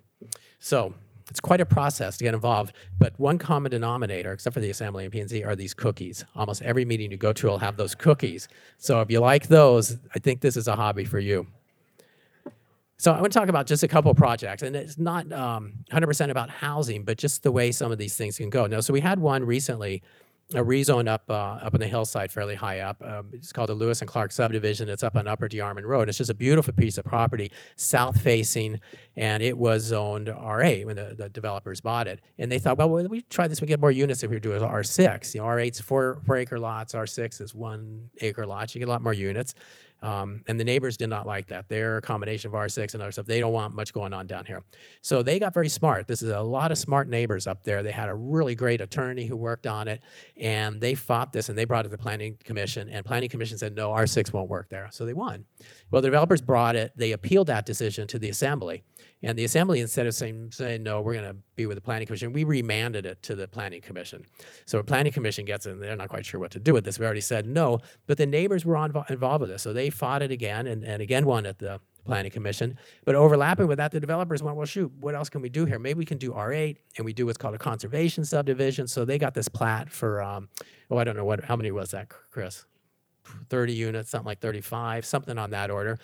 So it's quite a process to get involved, but one common denominator, except for the assembly and P&Z, are these cookies. Almost every meeting you go to will have those cookies. So if you like those, I think this is a hobby for you. So I want to talk about just a couple projects, and it's not um, 100% about housing, but just the way some of these things can go. Now, so we had one recently a rezone up uh, up on the hillside, fairly high up. Um, it's called the Lewis and Clark subdivision. It's up on Upper DeArmond Road. It's just a beautiful piece of property, south facing, and it was zoned RA when the, the developers bought it. And they thought, well, we try this, we get more units if we do it R6. You know, R8's four four acre lots, R6 is one acre lots. You get a lot more units. Um, and the neighbors did not like that. They're a combination of R6 and other stuff. They don't want much going on down here. So they got very smart. This is a lot of smart neighbors up there. They had a really great attorney who worked on it, and they fought this and they brought it to the Planning Commission. And Planning Commission said, no, R6 won't work there. So they won. Well, the developers brought it. They appealed that decision to the Assembly. And the assembly, instead of saying, saying no, we're going to be with the planning commission, we remanded it to the planning commission. So the planning commission gets in, they're not quite sure what to do with this. We already said no, but the neighbors were on, involved with this. So they fought it again and, and again won at the planning commission. But overlapping with that, the developers went, well, shoot, what else can we do here? Maybe we can do R8, and we do what's called a conservation subdivision. So they got this plat for, um, oh, I don't know what, how many was that, Chris? 30 units, something like 35, something on that order.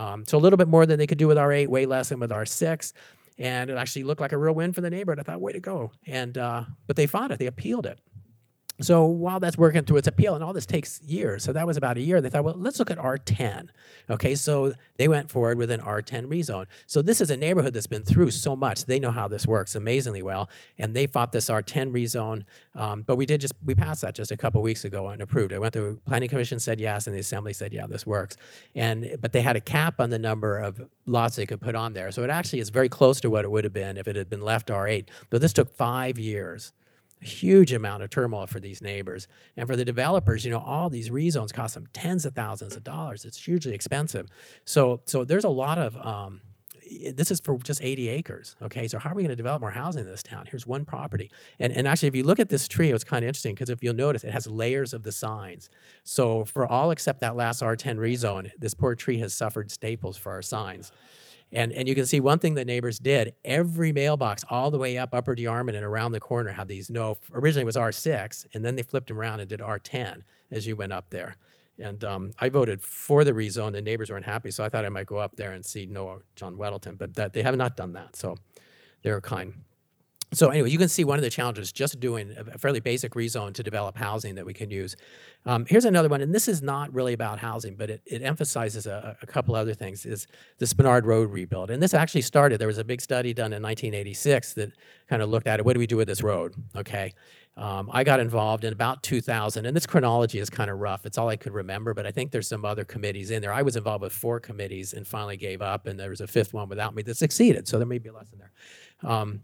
Um, so a little bit more than they could do with R8, way less than with R6. And it actually looked like a real win for the neighborhood. I thought, way to go. And uh, but they fought it. They appealed it. So while that's working through its appeal, and all this takes years, so that was about a year, they thought, well, let's look at R10. Okay, so they went forward with an R10 rezone. So this is a neighborhood that's been through so much. They know how this works amazingly well, and they fought this R10 rezone. Um, but we did just we passed that just a couple weeks ago and approved. it. went to planning commission said yes, and the assembly said yeah, this works. And but they had a cap on the number of lots they could put on there, so it actually is very close to what it would have been if it had been left R8. But this took five years a huge amount of turmoil for these neighbors. And for the developers, you know, all these rezones cost them tens of thousands of dollars. It's hugely expensive. So, so there's a lot of, um, this is for just 80 acres. Okay, so how are we going to develop more housing in this town? Here's one property. And, and actually, if you look at this tree, it's kind of interesting because if you'll notice, it has layers of the signs. So for all except that last R10 rezone, this poor tree has suffered staples for our signs. And, and you can see one thing the neighbors did every mailbox all the way up Upper DeArmond and around the corner had these no, originally it was R6, and then they flipped them around and did R10 as you went up there. And um, I voted for the rezone. The neighbors weren't happy, so I thought I might go up there and see Noah John Weddleton, but that, they have not done that. So they're kind so anyway, you can see one of the challenges just doing a fairly basic rezone to develop housing that we can use. Um, here's another one, and this is not really about housing, but it, it emphasizes a, a, couple other things, is the Spenard Road rebuild. And this actually started, there was a big study done in 1986 that kind of looked at it, what do we do with this road, okay? Um, I got involved in about 2000, and this chronology is kind of rough. It's all I could remember, but I think there's some other committees in there. I was involved with four committees and finally gave up, and there was a fifth one without me that succeeded, so there may be a lesson there. Um,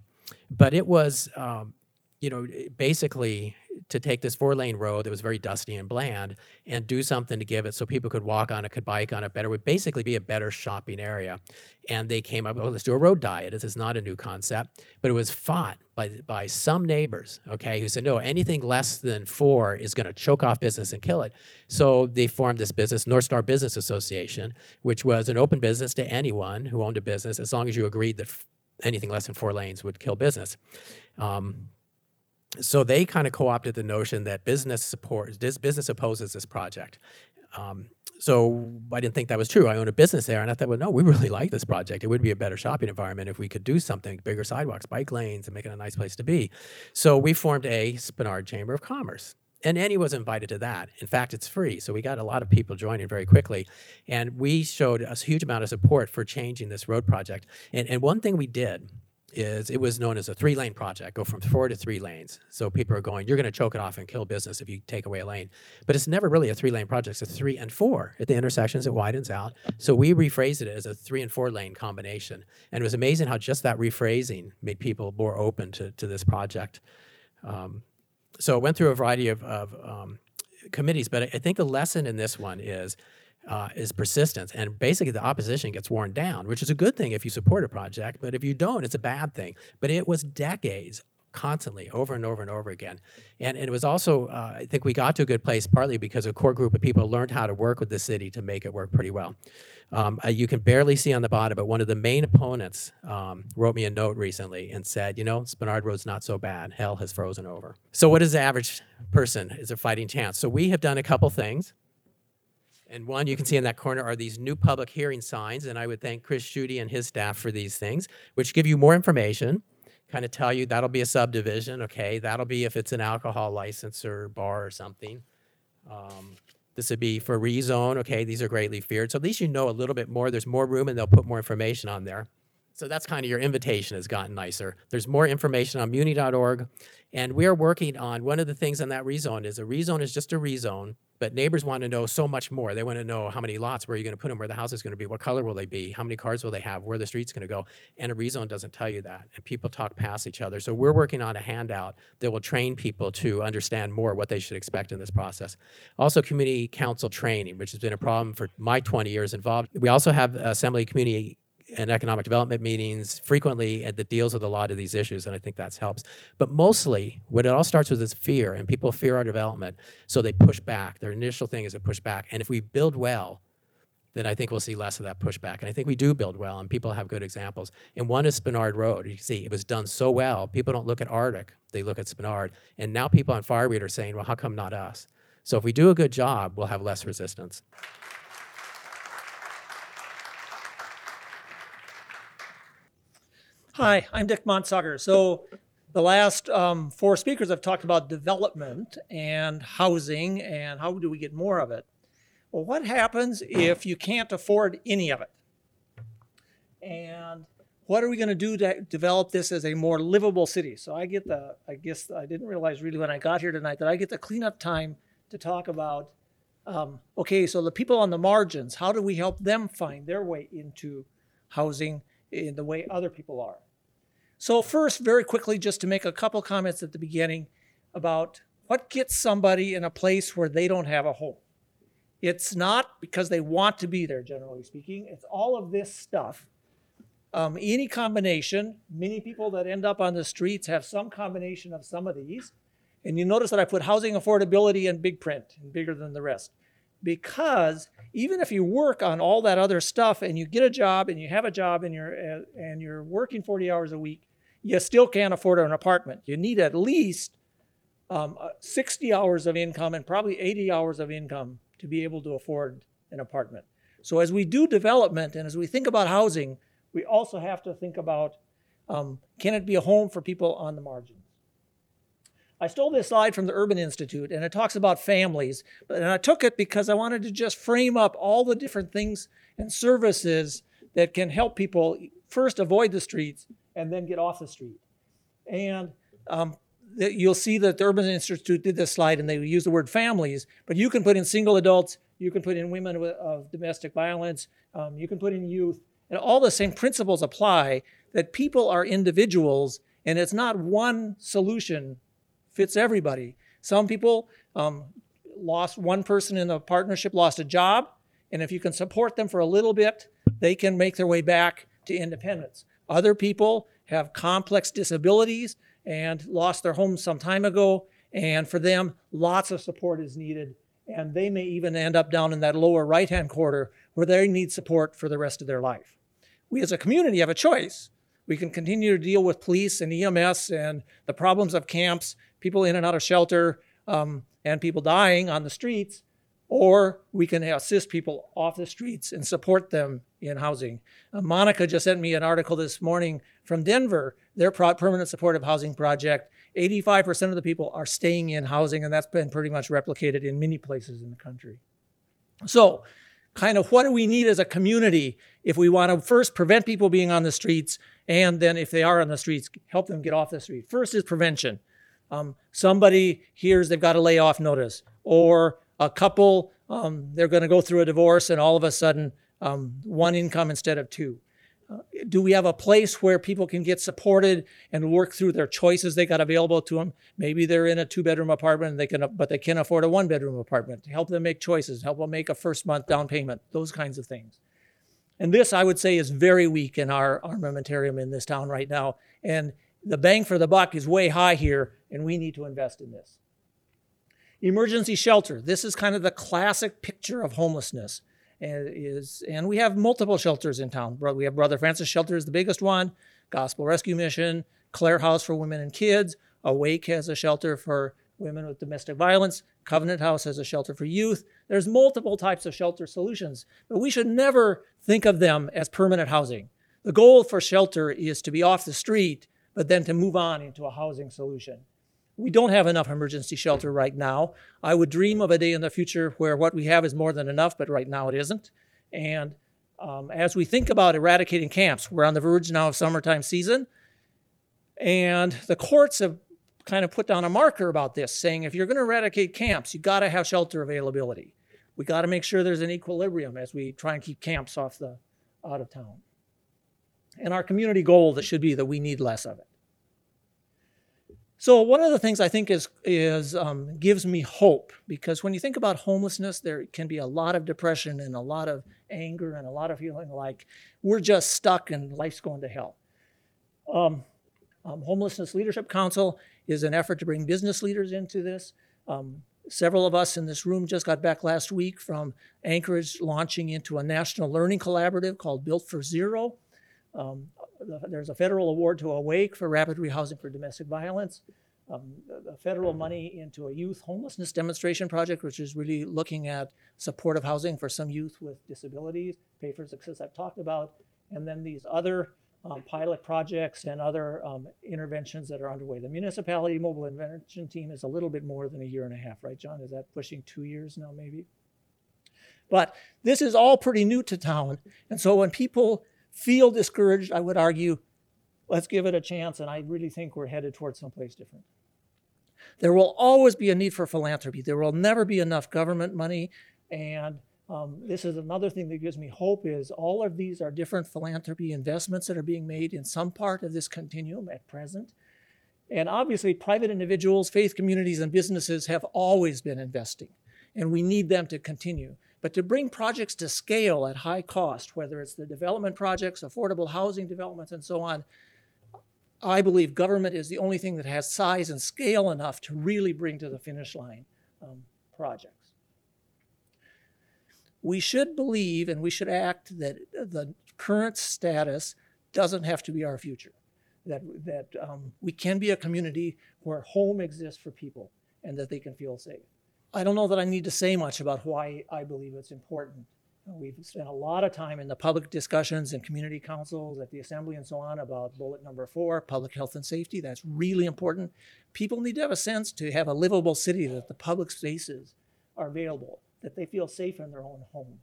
but it was, um, you know, basically to take this four lane road that was very dusty and bland and do something to give it so people could walk on it, could bike on it better, would basically be a better shopping area. And they came up, oh, let's do a road diet. This is not a new concept, but it was fought by, by some neighbors, okay, who said, no, anything less than four is going to choke off business and kill it. So they formed this business, North Star Business Association, which was an open business to anyone who owned a business as long as you agreed that anything less than four lanes would kill business. Um, so they kind of co-opted the notion that business supports this business opposes this project. Um, so I didn't think that was true. I own a business there, and I thought, well, no, we really like this project. It would be a better shopping environment if we could do something, bigger sidewalks, bike lanes, and make it a nice place to be. So we formed a Spenard Chamber of Commerce and Annie was invited to that. In fact, it's free, so we got a lot of people joining very quickly, and we showed a huge amount of support for changing this road project. And, and one thing we did is it was known as a three-lane project, go from four to three lanes. So people are going, you're going to choke it off and kill business if you take away a lane. But it's never really a three-lane project. It's a three and four at the intersections. It widens out. So we rephrased it as a three and four-lane combination, and it was amazing how just that rephrasing made people more open to to this project. Um, so it went through a variety of, of um, committees, but I think the lesson in this one is uh, is persistence, and basically the opposition gets worn down, which is a good thing if you support a project, but if you don't, it's a bad thing. But it was decades constantly over and over and over again. And, and it was also, uh, I think we got to a good place partly because a core group of people learned how to work with the city to make it work pretty well. Um, uh, you can barely see on the bottom, but one of the main opponents um, wrote me a note recently and said, you know, Spenard Road's not so bad. Hell has frozen over. So, what is the average person is a fighting chance? So, we have done a couple things. And one you can see in that corner are these new public hearing signs. And I would thank Chris Schutte and his staff for these things, which give you more information kind of tell you that'll be a subdivision. Okay, that'll be if it's an alcohol license or bar or something. Um, this would be for rezone. Okay, these are greatly feared. So at least you know a little bit more. There's more room, and they'll put more information on there. So that's kind of your invitation has gotten nicer. There's more information on muni.org. And we are working on one of the things on that rezone is a rezone is just a rezone, but neighbors want to know so much more. They want to know how many lots, where are you going to put them, where the house is going to be, what color will they be, how many cars will they have, where the street's going to go. And a rezone doesn't tell you that. And people talk past each other. So we're working on a handout that will train people to understand more what they should expect in this process. Also, community council training, which has been a problem for my 20 years involved. We also have Assembly Community and economic development meetings frequently that deals with a lot of these issues, and I think that helps. But mostly, what it all starts with is fear, and people fear our development, so they push back. Their initial thing is to push back, and if we build well, then I think we'll see less of that pushback. And I think we do build well, and people have good examples. And one is Spenard Road. You see, it was done so well. People don't look at Arctic; they look at Spenard. And now people on Fireweed are saying, "Well, how come not us?" So if we do a good job, we'll have less resistance. Hi, I'm Dick Mandsager. So the last um, four speakers have talked about development and housing and how do we get more of it. Well, what happens if you can't afford any of it? And what are we going to do to develop this as a more livable city? So I get the, I guess I didn't realize really when I got here tonight that I get the cleanup time to talk about, um, okay, so the people on the margins, how do we help them find their way into housing in the way other people are? So, first, very quickly, just to make a couple comments at the beginning about what gets somebody in a place where they don't have a home. It's not because they want to be there, generally speaking. It's all of this stuff. Um, any combination, many people that end up on the streets have some combination of some of these. And you notice that I put housing affordability in big print and bigger than the rest. Because even if you work on all that other stuff and you get a job and you have a job and you're, uh, and you're working 40 hours a week, you still can't afford an apartment. You need at least um, uh, 60 hours of income and probably 80 hours of income to be able to afford an apartment. So as we do development and as we think about housing, we also have to think about um, can it be a home for people on the margins? I stole this slide from the Urban Institute and it talks about families, and I took it because I wanted to just frame up all the different things and services that can help people first avoid the streets and then get off the street. And um, you'll see that the Urban Institute did this slide and they use the word families, but you can put in single adults, you can put in women of domestic violence, um, you can put in youth, and all the same principles apply that people are individuals and it's not one solution fits everybody. Some people um, lost one person in the partnership lost a job, and if you can support them for a little bit, they can make their way back to independence. Other people have complex disabilities and lost their homes some time ago. And for them, lots of support is needed. And they may even end up down in that lower right hand quarter where they need support for the rest of their life. We as a community have a choice. We can continue to deal with police and EMS and the problems of camps, people in and out of shelter, um, and people dying on the streets, or we can assist people off the streets and support them in housing. Uh, Monica just sent me an article this morning from Denver, their pro- permanent supportive housing project. 85% of the people are staying in housing, and that's been pretty much replicated in many places in the country. So, kind of what do we need as a community if we want to first prevent people being on the streets, and then if they are on the streets, help them get off the street? First is prevention. Um, somebody hears they've got a layoff notice, or a couple, um, they're going to go through a divorce, and all of a sudden, um, one income instead of two. Uh, do we have a place where people can get supported and work through their choices they got available to them? Maybe they're in a two-bedroom apartment, they can, but they can afford a one-bedroom apartment. To help them make choices, help them make a first month down payment, those kinds of things. And this, I would say, is very weak in our armamentarium in this town right now. And the bang for the buck is way high here, and we need to invest in this. Emergency shelter. This is kind of the classic picture of homelessness. And is and we have multiple shelters in town. We have Brother Francis Shelter is the biggest one, Gospel Rescue Mission, Clare House for Women and Kids, AWAIC has a shelter for women with domestic violence, Covenant House has a shelter for youth. There's multiple types of shelter solutions, but we should never think of them as permanent housing. The goal for shelter is to be off the street, but then to move on into a housing solution. We don't have enough emergency shelter right now. I would dream of a day in the future where what we have is more than enough, but right now it isn't. And um, as we think about eradicating camps, we're on the verge now of summertime season. And the courts have kind of put down a marker about this, saying if you're going to eradicate camps, you got to have shelter availability. We got to make sure there's an equilibrium as we try and keep camps off the out of town. And our community goal that should be that we need less of it. So one of the things I think is is um, gives me hope because when you think about homelessness, there can be a lot of depression and a lot of anger and a lot of feeling like we're just stuck and life's going to hell. Um, um, Homelessness Leadership Council is an effort to bring business leaders into this. Um, several of us in this room just got back last week from Anchorage launching into a national learning collaborative called Built for Zero. Um, there's a federal award to AWAIC for rapid rehousing for domestic violence. Um, federal money into a youth homelessness demonstration project, which is really looking at supportive housing for some youth with disabilities, pay for success I've talked about, and then these other um, pilot projects and other um, interventions that are underway. The municipality mobile intervention team is a little bit more than a year and a half, right, John? Is that pushing two years now, maybe? But this is all pretty new to town. And so when people feel discouraged, I would argue, let's give it a chance. And I really think we're headed towards someplace different. There will always be a need for philanthropy. There will never be enough government money and um, this is another thing that gives me hope is all of these are different philanthropy investments that are being made in some part of this continuum at present. And obviously, private individuals, faith communities, and businesses have always been investing, and we need them to continue. But to bring projects to scale at high cost, whether it's the development projects, affordable housing developments, and so on, I believe government is the only thing that has size and scale enough to really bring to the finish line um, projects we should believe and we should act that the current status doesn't have to be our future. That, that um, we can be a community where home exists for people and that they can feel safe. I don't know that I need to say much about why I believe it's important. Uh, we've spent a lot of time in the public discussions and community councils at the assembly and so on about bullet number four, public health and safety. That's really important. People need to have a sense to have a livable city that the public spaces are available that they feel safe in their own home.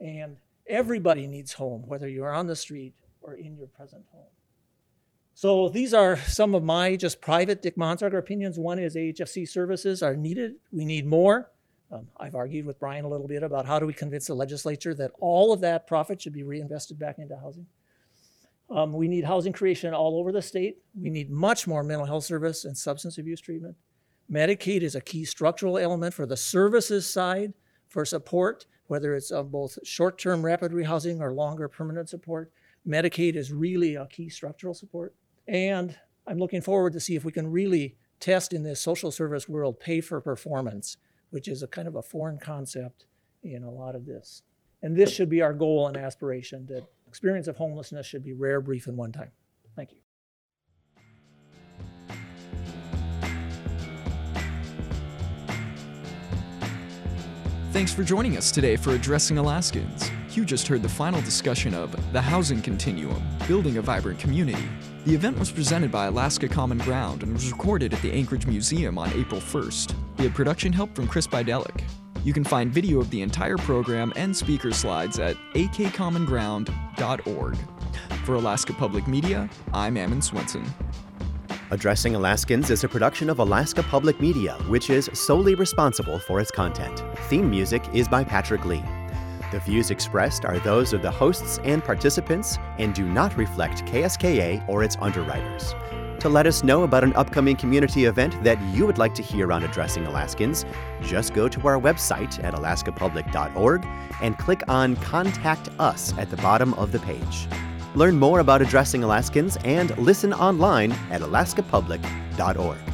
And everybody needs home, whether you're on the street or in your present home. So these are some of my just private Dick Mandsager opinions. One is AHFC services are needed. We need more. Um, I've argued with Bryan a little bit about how do we convince the legislature that all of that profit should be reinvested back into housing. Um, we need housing creation all over the state. We need much more mental health service and substance abuse treatment. Medicaid is a key structural element for the services side for support, whether it's of both short term rapid rehousing or longer permanent support. Medicaid is really a key structural support. And I'm looking forward to see if we can really test in this social service world pay for performance, which is a kind of a foreign concept in a lot of this. And this should be our goal and aspiration that experience of homelessness should be rare, brief, and one time. Thank you. Thanks for joining us today for Addressing Alaskans. You just heard the final discussion of The Housing Continuum Building a Vibrant Community. The event was presented by Alaska Common Ground and was recorded at the Anchorage Museum on April 1st. We had production help from Chris Bidelic. You can find video of the entire program and speaker slides at akcommonground.org. For Alaska Public Media, I'm Ammon Swenson. Addressing Alaskans is a production of Alaska Public Media, which is solely responsible for its content. Theme music is by Patrick Lee. The views expressed are those of the hosts and participants and do not reflect KSKA or its underwriters. To let us know about an upcoming community event that you would like to hear on Addressing Alaskans, just go to our website at alaskapublic.org and click on Contact Us at the bottom of the page. Learn more about addressing Alaskans and listen online at alaskapublic.org.